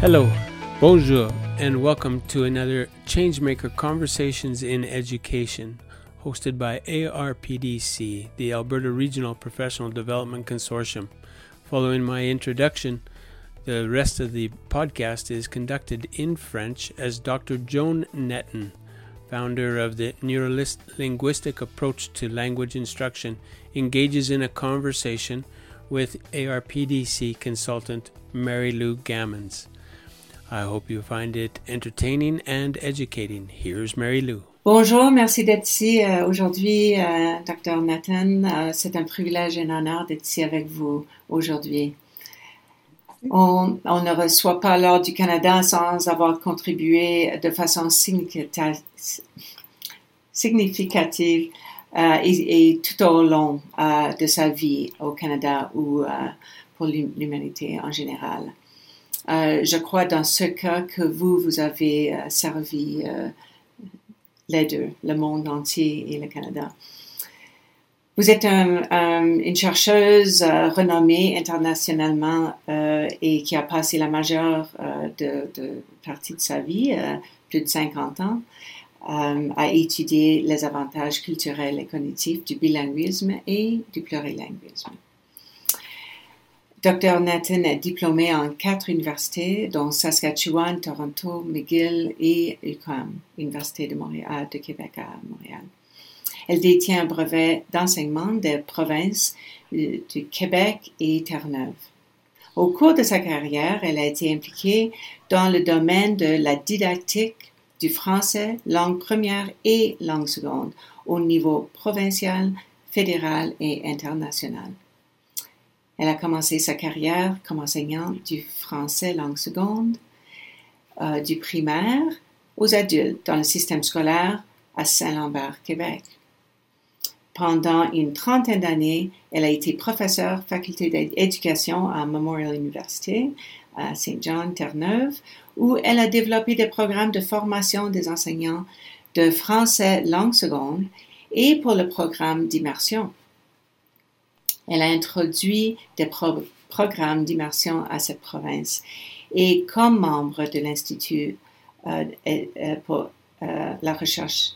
Hello, bonjour, and welcome to another Changemaker Conversations in Education, hosted by ARPDC, the Alberta Regional Professional Development Consortium. Following my introduction, the rest of the podcast is conducted in French as Dr. Joan Netton, founder of the Neurolinguistic Approach to Language Instruction, engages in a conversation with ARPDC consultant Mary Lou Gammons. I hope you find it entertaining and educating. Here's Mary Lou. Bonjour, merci d'être ici euh, aujourd'hui, euh, Dr. Nathan. Euh, c'est un privilège et un honneur d'être ici avec vous aujourd'hui. On, ne reçoit pas l'Ordre du Canada sans avoir contribué de façon significative et, tout au long de sa vie au Canada ou pour l'humanité en général. Euh, je crois dans ce cas que vous, vous avez euh, servi euh, les deux, le monde entier et le Canada. Vous êtes un, un, une chercheuse renommée internationalement et qui a passé la majeure de, partie de sa vie, plus de 50 ans, à étudier les avantages culturels et cognitifs du bilinguisme et du plurilinguisme. Dr. Nathan est diplômée en quatre universités, dont Saskatchewan, Toronto, McGill et UQAM, Université de Montréal, de Québec à Montréal. Elle détient un brevet d'enseignement des provinces euh, du Québec et Terre-Neuve. Au cours de sa carrière, elle a été impliquée dans le domaine de la didactique du français, langue première et langue seconde, au niveau provincial, fédéral et international. Elle a commencé sa carrière comme enseignante du français langue seconde, euh, du primaire aux adultes dans le système scolaire à Saint-Lambert, Québec. Pendant une trentaine d'années, elle a été professeure faculté d'éducation à Memorial University à Saint John, Terre-Neuve, où elle a développé des programmes de formation des enseignants de français langue seconde et pour le programme d'immersion. Elle a introduit des pro programmes d'immersion à cette province. Et comme membre de l'Institut euh, euh, pour euh, la recherche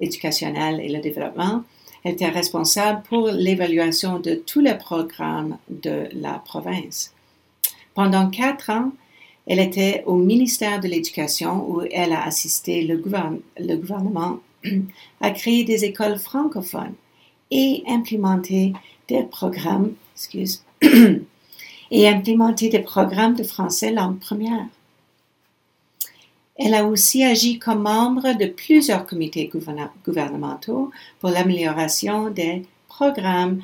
éducationnelle et le développement, elle était responsable pour l'évaluation de tous les programmes de la province. Pendant quatre ans, elle était au ministère de l'Éducation où elle a assisté le, le gouvernement à créer des écoles francophones et implémenter des programmes, excuse, et implémenter des programmes de français langue première. Elle a aussi agi comme membre de plusieurs comités gouvernementaux pour l'amélioration des programmes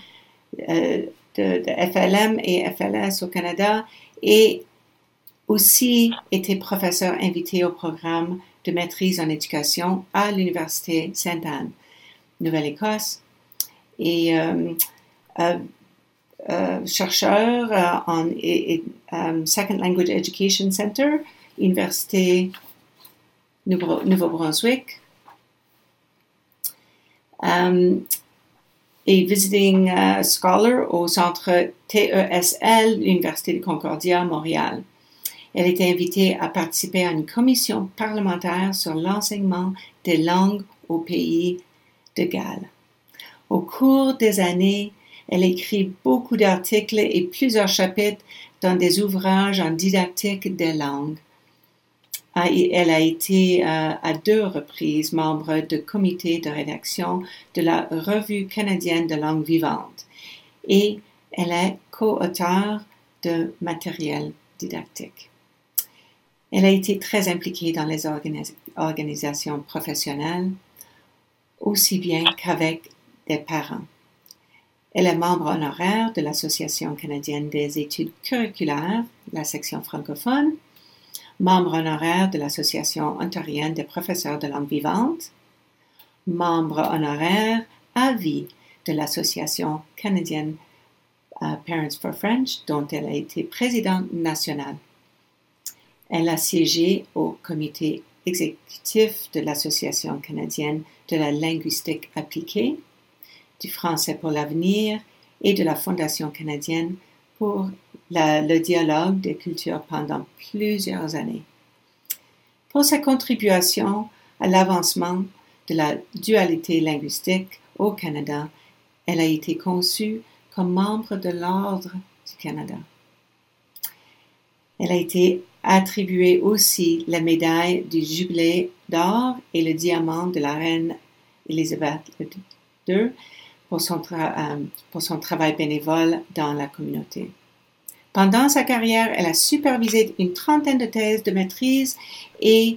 euh, de, FLM et FLS au Canada et aussi été professeur invité au programme de maîtrise en éducation à l'Université Sainte-Anne, Nouvelle-Écosse. Et euh, chercheur en um, Second Language Education Center, Université Nouveau-Brunswick. Um, et visiting scholar au centre TESL, l'Université de Concordia, Montréal. Elle était invitée à participer à une commission parlementaire sur l'enseignement des langues au pays de Galles. Au cours des années, elle écrit beaucoup d'articles et plusieurs chapitres dans des ouvrages en didactique des langues. Ah, elle a été euh, à deux reprises membre du comité de rédaction de la Revue canadienne de langue vivante et elle est co-auteure de matériel didactique. Elle a été très impliquée dans les organisations professionnelles, aussi bien qu'avec des parents. Elle est membre honoraire de l'Association canadienne des études curriculaires, la section francophone, membre honoraire de l'Association ontarienne des professeurs de langue vivante, membre honoraire à vie de l'Association canadienne uh, Parents for French, dont elle a été présidente nationale. Elle a siégé au comité exécutif de l'Association canadienne de la linguistique appliquée du français pour l'avenir et de la Fondation canadienne pour le dialogue des cultures pendant plusieurs années. Pour sa contribution à l'avancement de la dualité linguistique au Canada, elle a été conçue comme membre de l'Ordre du Canada. Elle a été attribuée aussi la médaille du Jubilé d'or et le diamant de la reine Elisabeth II pour son, euh, pour son travail bénévole dans la communauté. Pendant sa carrière, elle a supervisé une trentaine de thèses de maîtrise et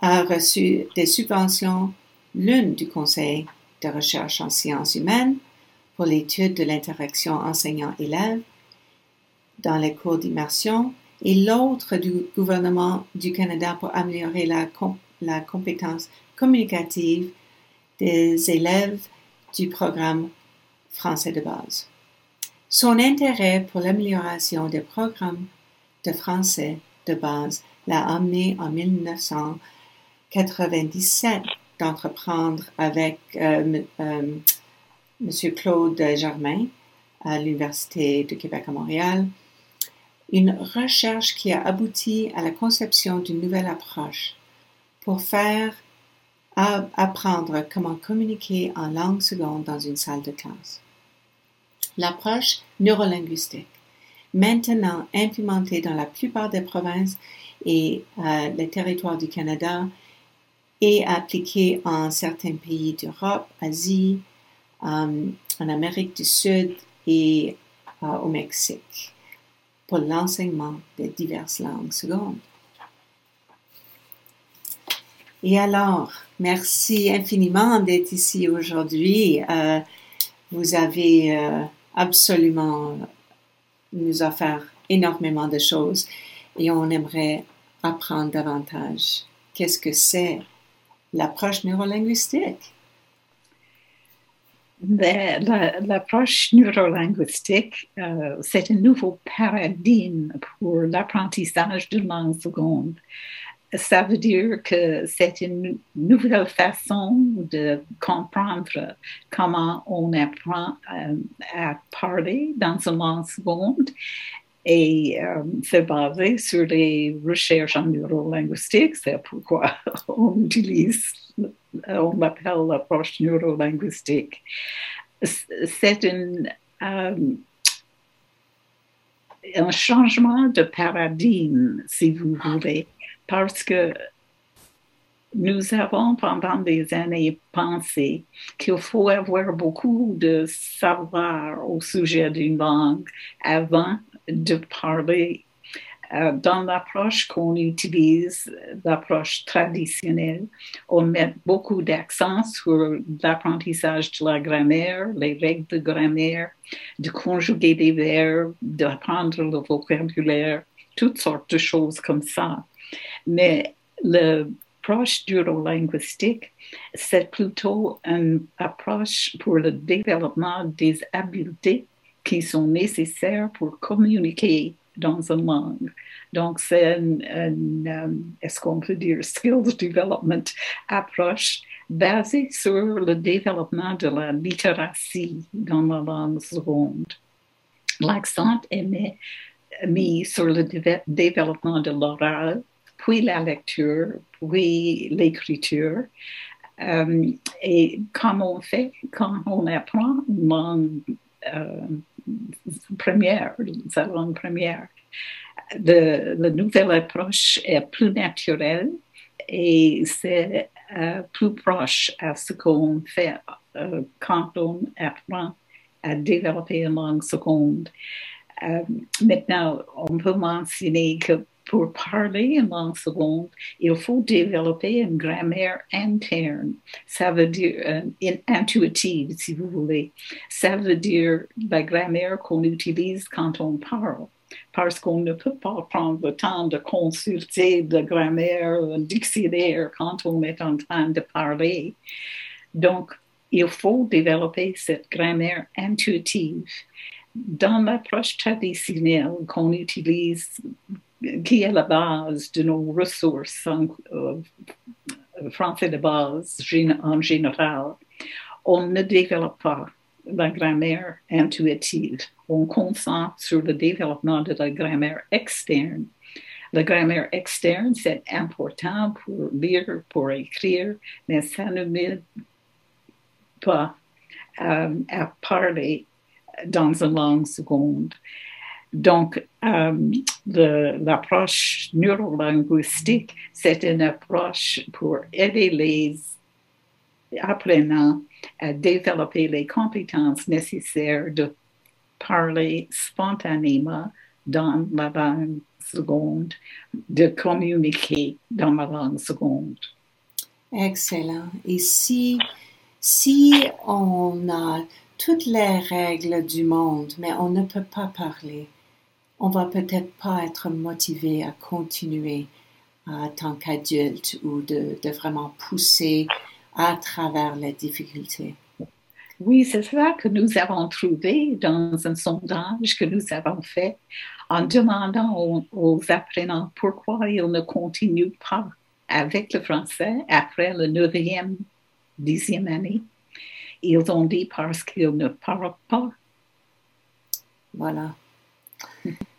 a reçu des subventions, l'une du Conseil de recherche en sciences humaines pour l'étude de l'interaction enseignant-élève dans les cours d'immersion et l'autre du gouvernement du Canada pour améliorer la compétence communicative des élèves du programme français de base. Son intérêt pour l'amélioration des programmes de français de base l'a amené en 1997 d'entreprendre avec euh, euh, M. Claude Germain à l'Université de Québec à Montréal une recherche qui a abouti à la conception d'une nouvelle approche pour faire apprendre comment communiquer en langue seconde dans une salle de classe. L'approche neurolinguistique, maintenant implémentée dans la plupart des provinces et euh, les territoires du Canada, et appliquée en certains pays d'Europe, Asie, euh, en Amérique du Sud et euh, au Mexique pour l'enseignement des diverses langues secondes. Et alors, merci infiniment d'être ici aujourd'hui. Euh, vous avez absolument nous offert énormément de choses et on aimerait apprendre davantage. Qu'est-ce que c'est l'approche neurolinguistique? L'approche neurolinguistique, euh, c'est un nouveau paradigme pour l'apprentissage de langue seconde. Ça veut dire que c'est une nouvelle façon de comprendre comment on apprend euh, à parler dans une langue seconde et euh, c'est basé sur les recherches en neurolinguistique. C'est pourquoi on utilise on l'appelle l'approche neurolinguistique. C'est euh, un changement de paradigme, si vous voulez, parce que nous avons pendant des années pensé qu'il faut avoir beaucoup de savoir au sujet d'une langue avant de parler euh, dans l'approche qu'on utilise, l'approche traditionnelle, on met beaucoup d'accent sur l'apprentissage de la grammaire, les règles de grammaire, de conjuguer des verbes, d'apprendre le vocabulaire, toutes sortes de choses comme ça. Mais l'approche linguistique, c'est plutôt une approche pour le développement des habiletés qui sont nécessaires pour communiquer dans une langue. Donc, c'est une, euh, est-ce qu'on peut dire, skills development approche basée sur le développement de la littératie dans la langue seconde. L'accent est mis, sur le développement de l'oral, puis la lecture, puis l'écriture. Euh, et comme on fait quand on apprend une langue euh, première, sa langue première. la nouvelle approche est plus naturelle et c'est euh, plus proche à ce qu'on fait euh, quand on apprend à développer une langue seconde. Euh, maintenant, on peut mentionner que pour parler une langue seconde, il faut développer une grammaire interne. Ça veut dire euh, intuitive, si vous voulez. Ça veut dire la grammaire qu'on utilise quand on parle. Parce qu'on ne peut pas prendre le temps de consulter la grammaire, un dictionnaire quand on est en train de parler. Donc, il faut développer cette grammaire intuitive. Dans l'approche traditionnelle qu'on utilise qui est la base de nos ressources en, euh, français de base en général, on ne développe pas la grammaire intuitive. On concentre sur le développement de la grammaire externe. La grammaire externe, c'est important pour lire, pour écrire, mais ça ne m'aide pas euh, à parler dans une langue seconde. Donc, euh, l'approche neurolinguistique, c'est une approche pour aider les apprenants à développer les compétences nécessaires de parler spontanément dans la langue seconde, de communiquer dans la langue seconde. Excellent. Et si, si on a toutes les règles du monde, mais on ne peut pas parler, on va peut-être pas être motivé à continuer en tant qu'adulte ou de, de vraiment pousser à travers les difficultés. Oui, c'est ça que nous avons trouvé dans un sondage que nous avons fait en demandant aux, apprenants pourquoi ils ne continuent pas avec le français après la neuvième, dixième année. Ils ont dit parce qu'ils ne parlent pas. Voilà.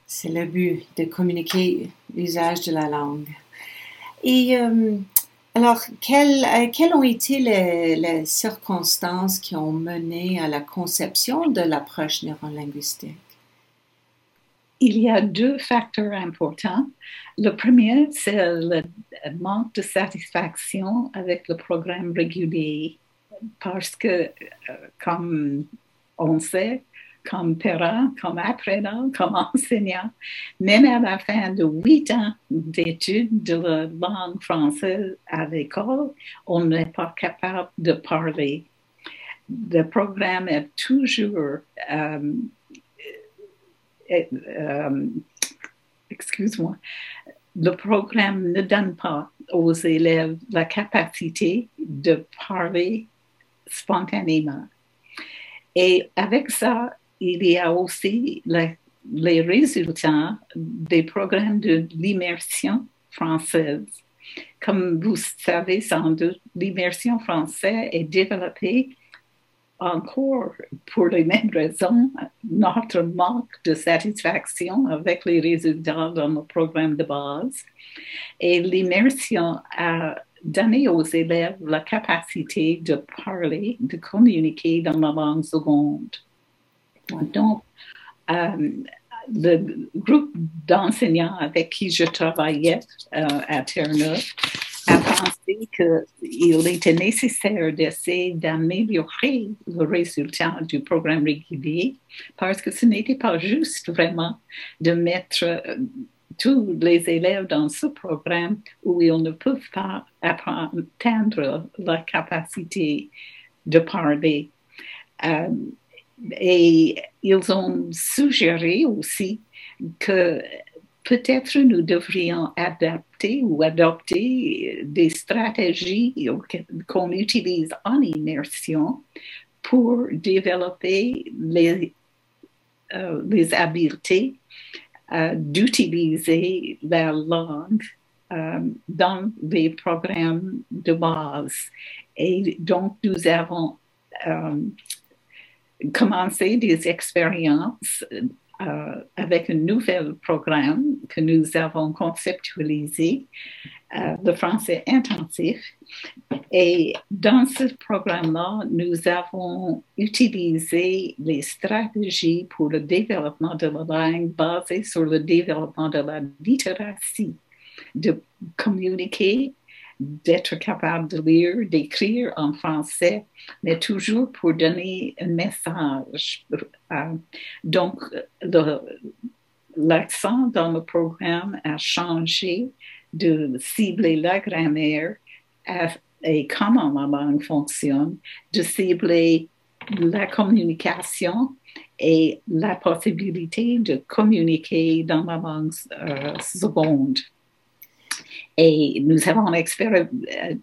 C'est le but de communiquer l'usage de la langue. Et euh, alors, quelles, euh, quelles, ont été les, circonstances qui ont mené à la conception de l'approche neurolinguistique? Il y a deux facteurs importants. Le premier, c'est le manque de satisfaction avec le programme régulier parce que, euh, comme on sait, comme parent, comme apprenant, comme enseignant, même à la fin de huit ans d'études de la langue française à l'école, on n'est pas capable de parler. Le programme est toujours, euh, euh, excuse-moi, le programme ne donne pas aux élèves la capacité de parler spontanément. Et avec ça, il y a aussi les résultats des programmes de l'immersion française. Comme vous savez sans doute, l'immersion française est développée encore pour les mêmes raisons, notre manque de satisfaction avec les résultats dans le programme de base. Et l'immersion a donné aux élèves la capacité de parler, de communiquer dans la langue seconde. Donc, euh, le groupe d'enseignants avec qui je travaillais euh, à Terre-Neuve a pensé qu'il était nécessaire d'essayer d'améliorer le résultat du programme régulier parce que ce n'était pas juste vraiment de mettre euh, tous les élèves dans ce programme où ils ne peuvent pas atteindre la capacité de parler. Et ils ont suggéré aussi que peut-être nous devrions adapter ou adopter des stratégies qu'on utilise en immersion pour développer les, euh, les habiletés euh, d'utiliser la langue euh, dans les programmes de base. Et donc, nous avons commencer des expériences euh, avec un nouvel programme que nous avons conceptualisé, euh, le français intensif. Et dans ce programme-là, nous avons utilisé les stratégies pour le développement de la langue basées sur le développement de la littératie, de communiquer d'être capable de lire, d'écrire en français, mais toujours pour donner un message. Euh, donc, l'accent dans le programme a changé de cibler la grammaire et comment la langue fonctionne, de cibler la communication et la possibilité de communiquer dans la langue euh, seconde. Et nous avons euh,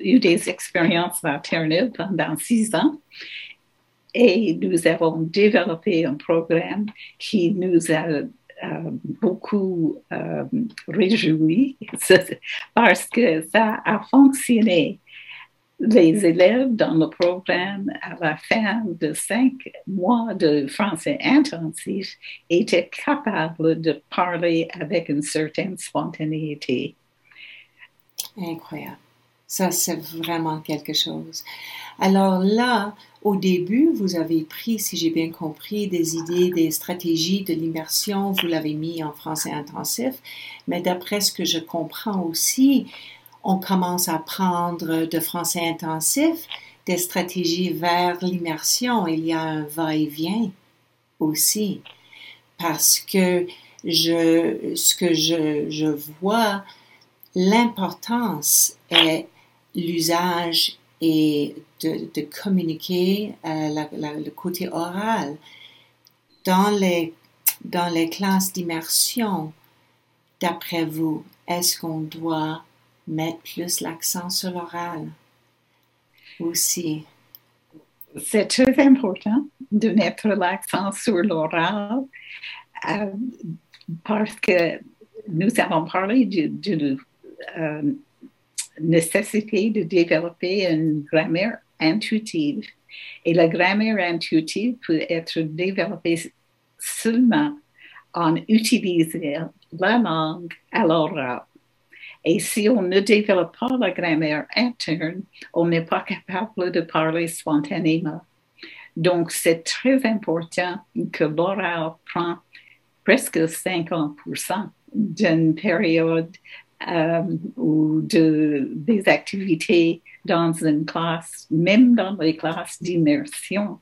eu des expériences Terre-Neuve pendant six ans. Et nous avons développé un programme qui nous a euh, beaucoup euh, réjouis parce que ça a fonctionné les élèves dans le programme à la fin de cinq mois de français intensif étaient capables de parler avec une certaine spontanéité. Incroyable. Ça, c'est vraiment quelque chose. Alors là, au début, vous avez pris, si j'ai bien compris, des idées, des stratégies de l'immersion, vous l'avez mis en français intensif, mais d'après ce que je comprends aussi, on commence à prendre de français intensif des stratégies vers l'immersion. Il y a un va-et-vient aussi. Parce que je, ce que je, je vois, l'importance est l'usage et de, communiquer euh, le côté oral dans les, dans les classes d'immersion. D'après vous, est-ce qu'on doit mettre plus l'accent sur l'oral aussi? C'est très important de mettre l'accent sur l'oral euh, parce que nous avons parlé de, euh, nécessité de développer une grammaire intuitive. Et la grammaire intuitive peut être développée seulement en utilisant la langue à l'oral. Et si on ne développe pas la grammaire interne, on n'est pas capable de parler spontanément. Donc, c'est très important que l'oral prend presque 50% d'une période euh, ou de, des activités dans une classe, même dans les classes d'immersion.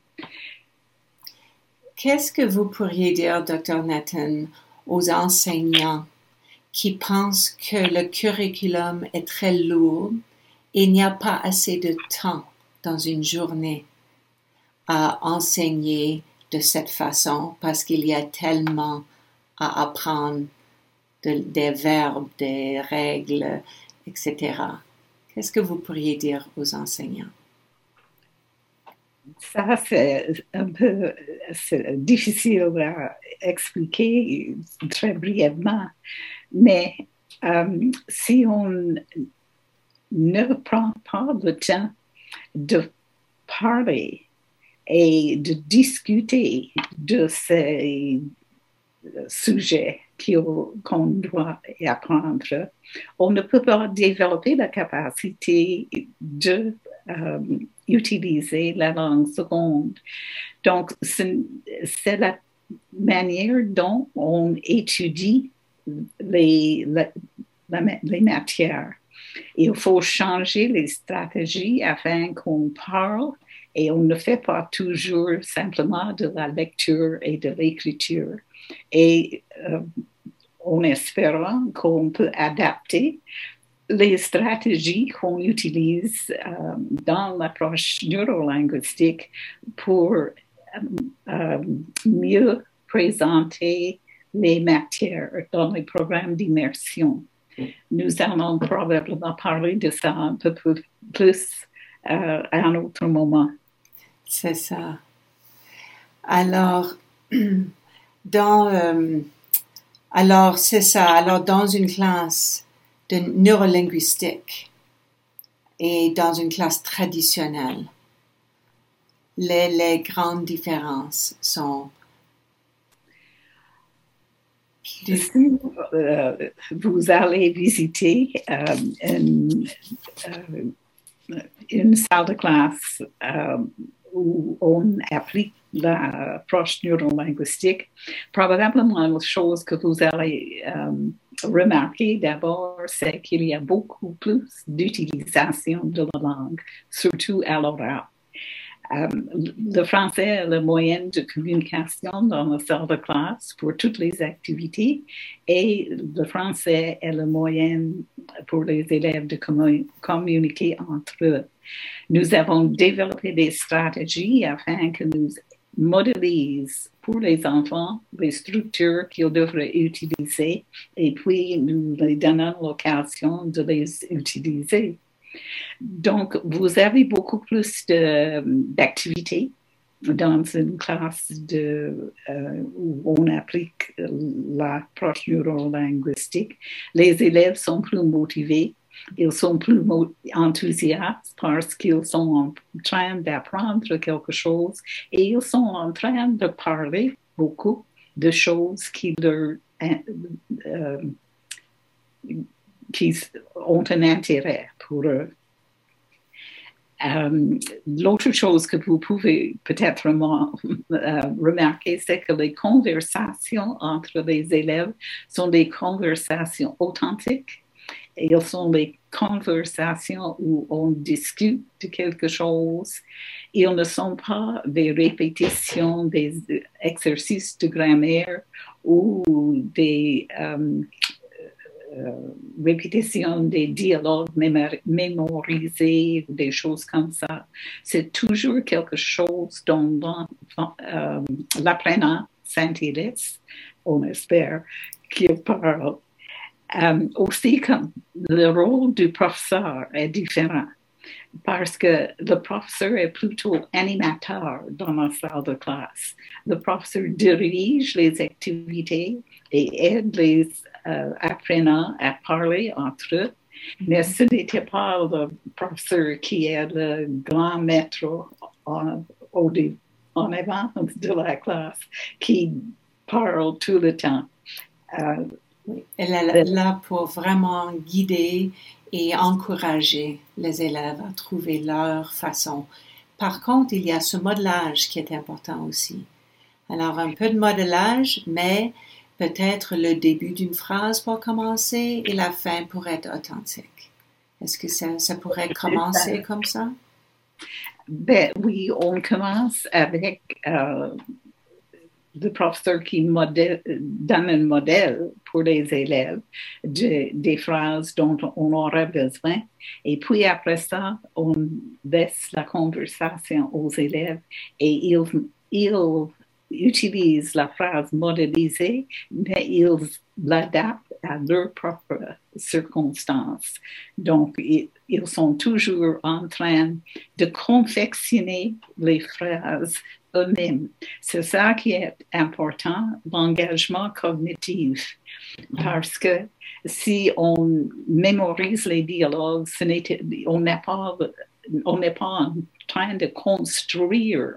Qu'est-ce que vous pourriez dire, Dr. Nathan, aux enseignants qui pensent que le curriculum est très lourd et il n'y a pas assez de temps dans une journée à enseigner de cette façon parce qu'il y a tellement à apprendre des verbes, des règles, etc. Qu'est-ce que vous pourriez dire aux enseignants? Ça, c'est un peu difficile à expliquer très brièvement, mais euh, si on ne prend pas le temps de parler et de discuter de ces sujets qu'on doit apprendre, on ne peut pas développer la capacité de euh, utiliser la langue seconde. Donc, c'est la manière dont on étudie les, matières. Il faut changer les stratégies afin qu'on parle et on ne fait pas toujours simplement de la lecture et de l'écriture. Et euh, en espérant qu'on peut adapter les stratégies qu'on utilise euh, dans l'approche neurolinguistique pour euh, mieux présenter les matières dans les programmes d'immersion. Nous allons probablement parler de ça un peu plus euh, à un autre moment. C'est ça. Alors, dans, euh, alors c'est ça. Alors, dans une classe de neurolinguistique et dans une classe traditionnelle, les, les grandes différences sont euh, vous allez visiter euh, une, euh, une, salle de classe où on applique l'approche neurolinguistique, probablement la chose que vous allez remarquer d'abord, c'est qu'il y a beaucoup plus d'utilisation de la langue, surtout à l'oral. Euh, le français est le moyen de communication dans la salle de classe pour toutes les activités et le français est le moyen pour les élèves de communiquer entre eux. Nous avons développé des stratégies afin que nous modélisons pour les enfants les structures qu'ils devraient utiliser et puis nous les donnons l'occasion de les utiliser. Donc, vous avez beaucoup plus d'activités dans une classe euh, où on applique l'approche neurolinguistique. Les élèves sont plus motivés ils sont plus enthousiastes parce qu'ils sont en train d'apprendre quelque chose et ils sont en train de parler beaucoup de choses qui leur euh, qui ont un intérêt pour eux. Euh, l'autre chose que vous pouvez peut-être euh, remarquer, c'est que les conversations entre les élèves sont des conversations authentiques et elles sont des conversations où on discute de quelque chose. Ils ne sont pas des répétitions des exercices de grammaire ou des euh, euh, répétition des dialogues mémorisés, des choses comme ça. C'est toujours quelque chose dont euh, l'apprenant s'intéresse, on espère, qu'il parle. Euh, aussi, comme le rôle du professeur est différent parce que le professeur est plutôt animateur dans la salle de classe. Le professeur dirige les activités et aide les euh, apprenants à parler entre eux. Mais ce n'était pas le professeur qui est le grand maître en, avant de la classe qui parle tout le temps. Euh, Elle est là pour vraiment guider et encourager les élèves à trouver leur façon. Par contre, il y a ce modelage qui est important aussi. Alors, un peu de modelage, mais peut-être le début d'une phrase pour commencer et la fin pour être authentique. Est-ce que ça, ça pourrait commencer comme ça? Ben oui, on commence avec euh, le professeur qui donne un modèle pour les élèves de, des phrases dont on aurait besoin. Et puis après ça, on laisse la conversation aux élèves et ils, ils utilisent la phrase modélisée, mais ils l'adaptent à leurs propres circonstances. Donc, ils sont toujours en train de confectionner les phrases eux-mêmes. C'est ça qui est important, l'engagement cognitif. Parce que si on mémorise les dialogues, on n'est pas, en train de construire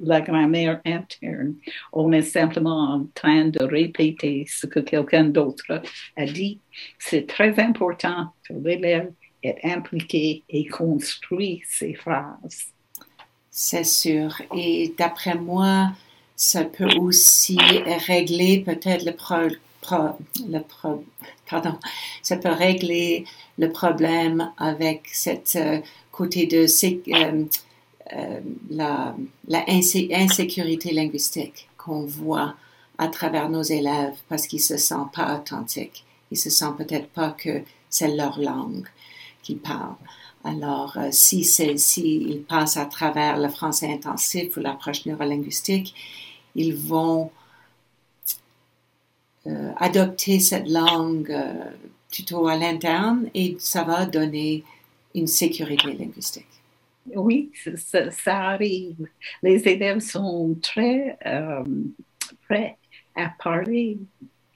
la grammaire interne. On est simplement en train de répéter ce que quelqu'un d'autre a dit. C'est très important que l'élève est impliqué et construit ses phrases. C'est sûr. Et d'après moi, ça peut aussi régler peut-être le, le pardon, ça peut régler le problème avec cette euh, côté de euh, euh, la, la insécurité linguistique qu'on voit à travers nos élèves parce qu'ils se sentent pas authentiques. Ils se sentent peut-être pas que c'est leur langue qu'ils parlent. Alors, euh, si s'ils passent à travers le français intensif ou l'approche neurolinguistique, ils vont euh, adopter cette langue euh, plutôt à l'interne et ça va donner une sécurité linguistique. Oui, ça, arrive. Les élèves sont très prêts à parler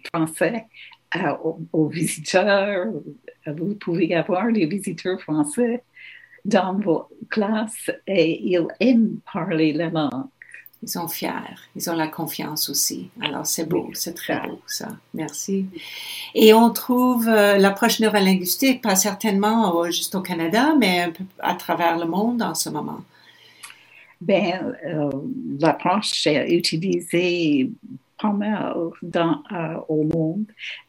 français aux visiteurs, vous pouvez avoir des visiteurs français dans vos classes et ils aiment parler la langue. Ils sont fiers, ils ont la confiance aussi. Alors c'est beau, c'est très beau ça. Merci. Et on trouve euh, l'approche neurolinguistique, pas certainement juste au Canada, mais un peu à travers le monde en ce moment. Ben, euh, l'approche est utilisée mal dans, euh, au monde.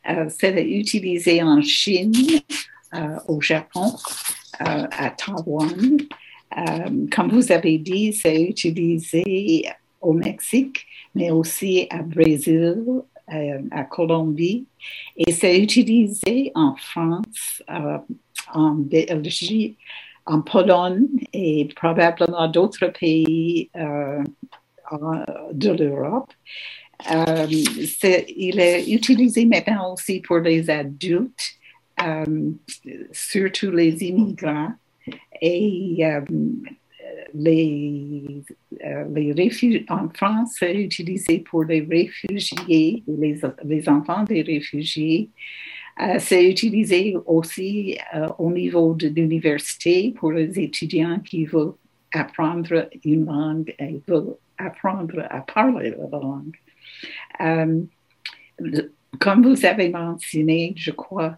Euh, c'est utilisé en Chine, euh, au Japon, à Taïwan. comme vous avez dit, c'est utilisé au Mexique, mais aussi à Brésil, à Colombie. Et c'est utilisé en France, en Belgique, en Pologne et probablement d'autres pays de l'Europe. Euh, il est utilisé maintenant aussi pour les adultes, euh, surtout les immigrants et euh, les, les réfugiés. En France, c'est utilisé pour les réfugiés, les, les enfants des réfugiés. C'est utilisé aussi au niveau de l'université pour les étudiants qui veulent apprendre une langue et veulent apprendre à parler la langue. Euh, comme vous avez mentionné, je crois,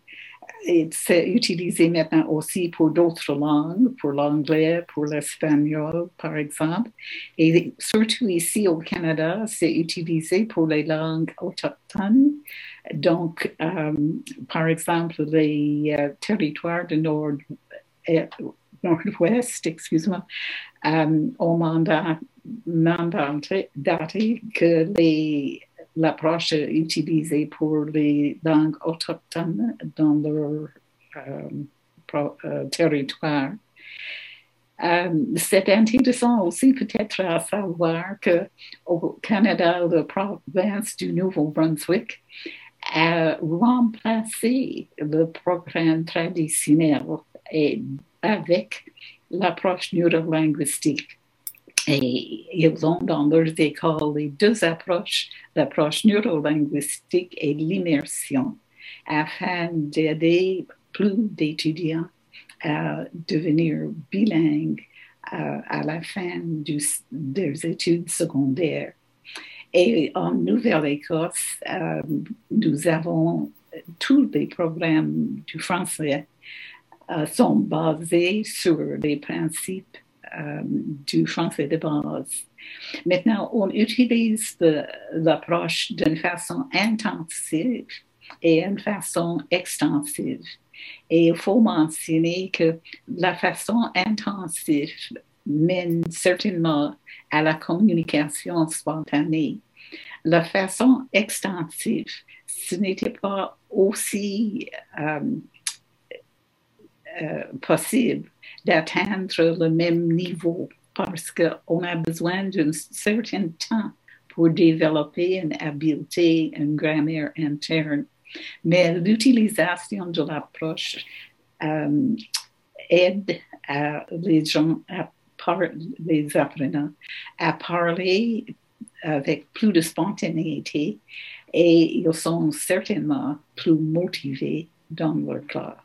c'est utilisé maintenant aussi pour d'autres langues, pour l'anglais, pour l'espagnol, par exemple. Et surtout ici au Canada, c'est utilisé pour les langues autochtones. Donc, euh, par exemple, les euh, territoires du nord, euh, nord-ouest, excuse-moi, ont mandat, mandaté que les l'approche utilisée pour les langues autochtones dans leur euh, euh, territoire. Euh, c'est intéressant aussi peut-être à savoir qu'au Canada, la province du Nouveau-Brunswick a remplacé le programme traditionnel avec l'approche neurolinguistique. Et ils ont dans leurs écoles les deux approches, l'approche neurolinguistique et l'immersion, afin d'aider plus d'étudiants à devenir bilingues euh, à, la fin des études secondaires. Et en Nouvelle-Écosse, euh, nous avons tous les programmes du français euh, sont basés sur les principes du français de base. Maintenant, on utilise l'approche d'une façon intensive et d'une façon extensive. Et il faut mentionner que la façon intensive mène certainement à la communication spontanée. La façon extensive, ce n'était pas aussi euh, euh, possible d'atteindre le même niveau parce qu'on a besoin d'un certain temps pour développer une habileté, une grammaire interne. Mais l'utilisation de l'approche euh, aide les gens, les apprenants, à parler avec plus de spontanéité et ils sont certainement plus motivés dans leur classe.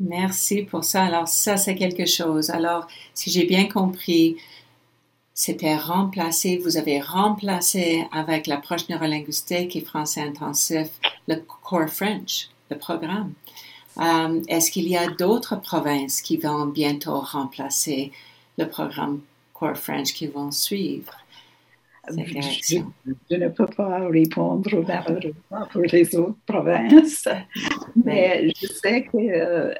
Merci pour ça. Alors ça, c'est quelque chose. Alors, si j'ai bien compris, c'était remplacé, vous avez remplacé avec l'approche neurolinguistique et français intensif le Core French, le programme. Euh, est-ce qu'il y a d'autres provinces qui vont bientôt remplacer le programme Core French qui vont suivre? Je, ne peux pas répondre malheureusement pour les autres provinces, mais je sais qu'à euh,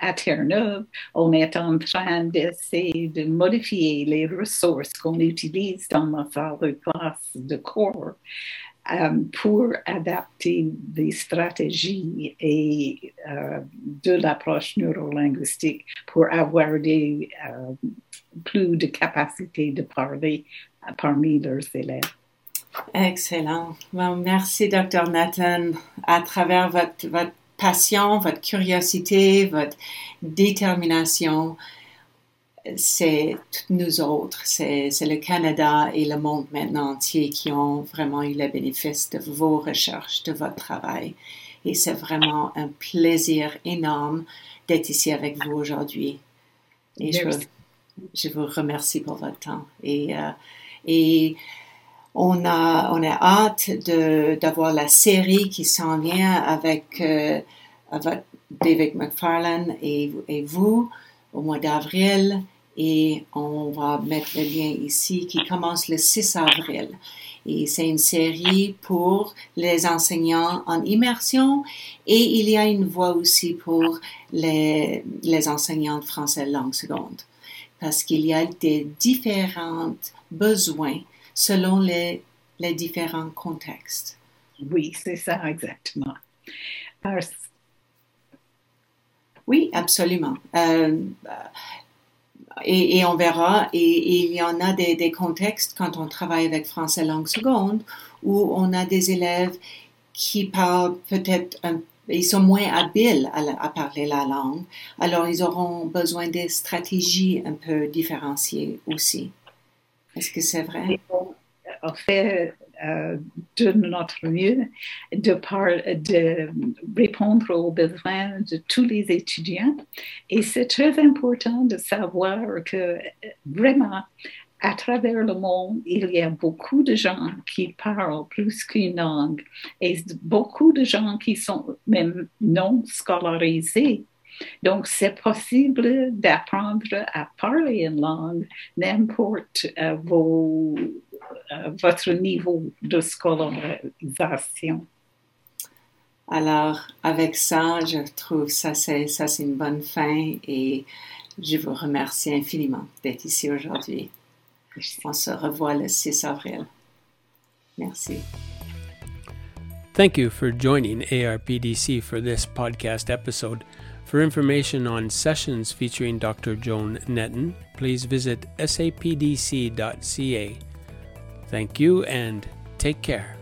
à Terre-Neuve, on est en train d'essayer de modifier les ressources qu'on utilise dans la salle de classe de cours euh, pour adapter des stratégies et euh, de l'approche neurolinguistique pour avoir des, plus de capacité de parler parmi leurs élèves. Excellent. merci, Dr. Nathan. À travers votre, votre passion, votre curiosité, votre détermination, c'est nous autres, c'est le Canada et le monde maintenant entier qui ont vraiment eu le bénéfice de vos recherches, de votre travail. Et c'est vraiment un plaisir énorme d'être ici avec vous aujourd'hui. Et je, je, vous remercie pour votre temps. Et euh, et on a, on a hâte d'avoir la série qui s'en vient avec, euh, avec David McFarlane et, et vous au mois d'avril. Et on va mettre le lien ici qui commence le 6 avril. Et c'est une série pour les enseignants en immersion et il y a une voix aussi pour les, les enseignants de français langue seconde. Parce qu'il y a des différentes besoins selon les, les différents contextes. Oui, c'est ça exactement. Oui, absolument. Euh, et, et, on verra, et, il y en a des, des, contextes quand on travaille avec français langue seconde où on a des élèves qui parlent peut-être ils sont moins habiles à, à, parler la langue, alors ils auront besoin des stratégies un peu différenciées aussi. Est-ce que c'est vrai? En fait, euh, de notre mieux de, répondre aux besoins de tous les étudiants. Et c'est très important de savoir que vraiment, à travers le monde, il y a beaucoup de gens qui parlent plus qu'une langue et beaucoup de gens qui sont même non scolarisés. Donc, c'est possible d'apprendre à parler une langue n'importe euh, euh, votre niveau de scolarisation. Alors, avec ça, je trouve ça c'est ça c'est une bonne fin et je vous remercie infiniment d'être ici aujourd'hui. On se revoit le 6 avril. Merci. Thank you for joining ARPDC for this podcast episode. For information on sessions featuring Dr. Joan Netton, please visit sapdc.ca. Thank you and take care.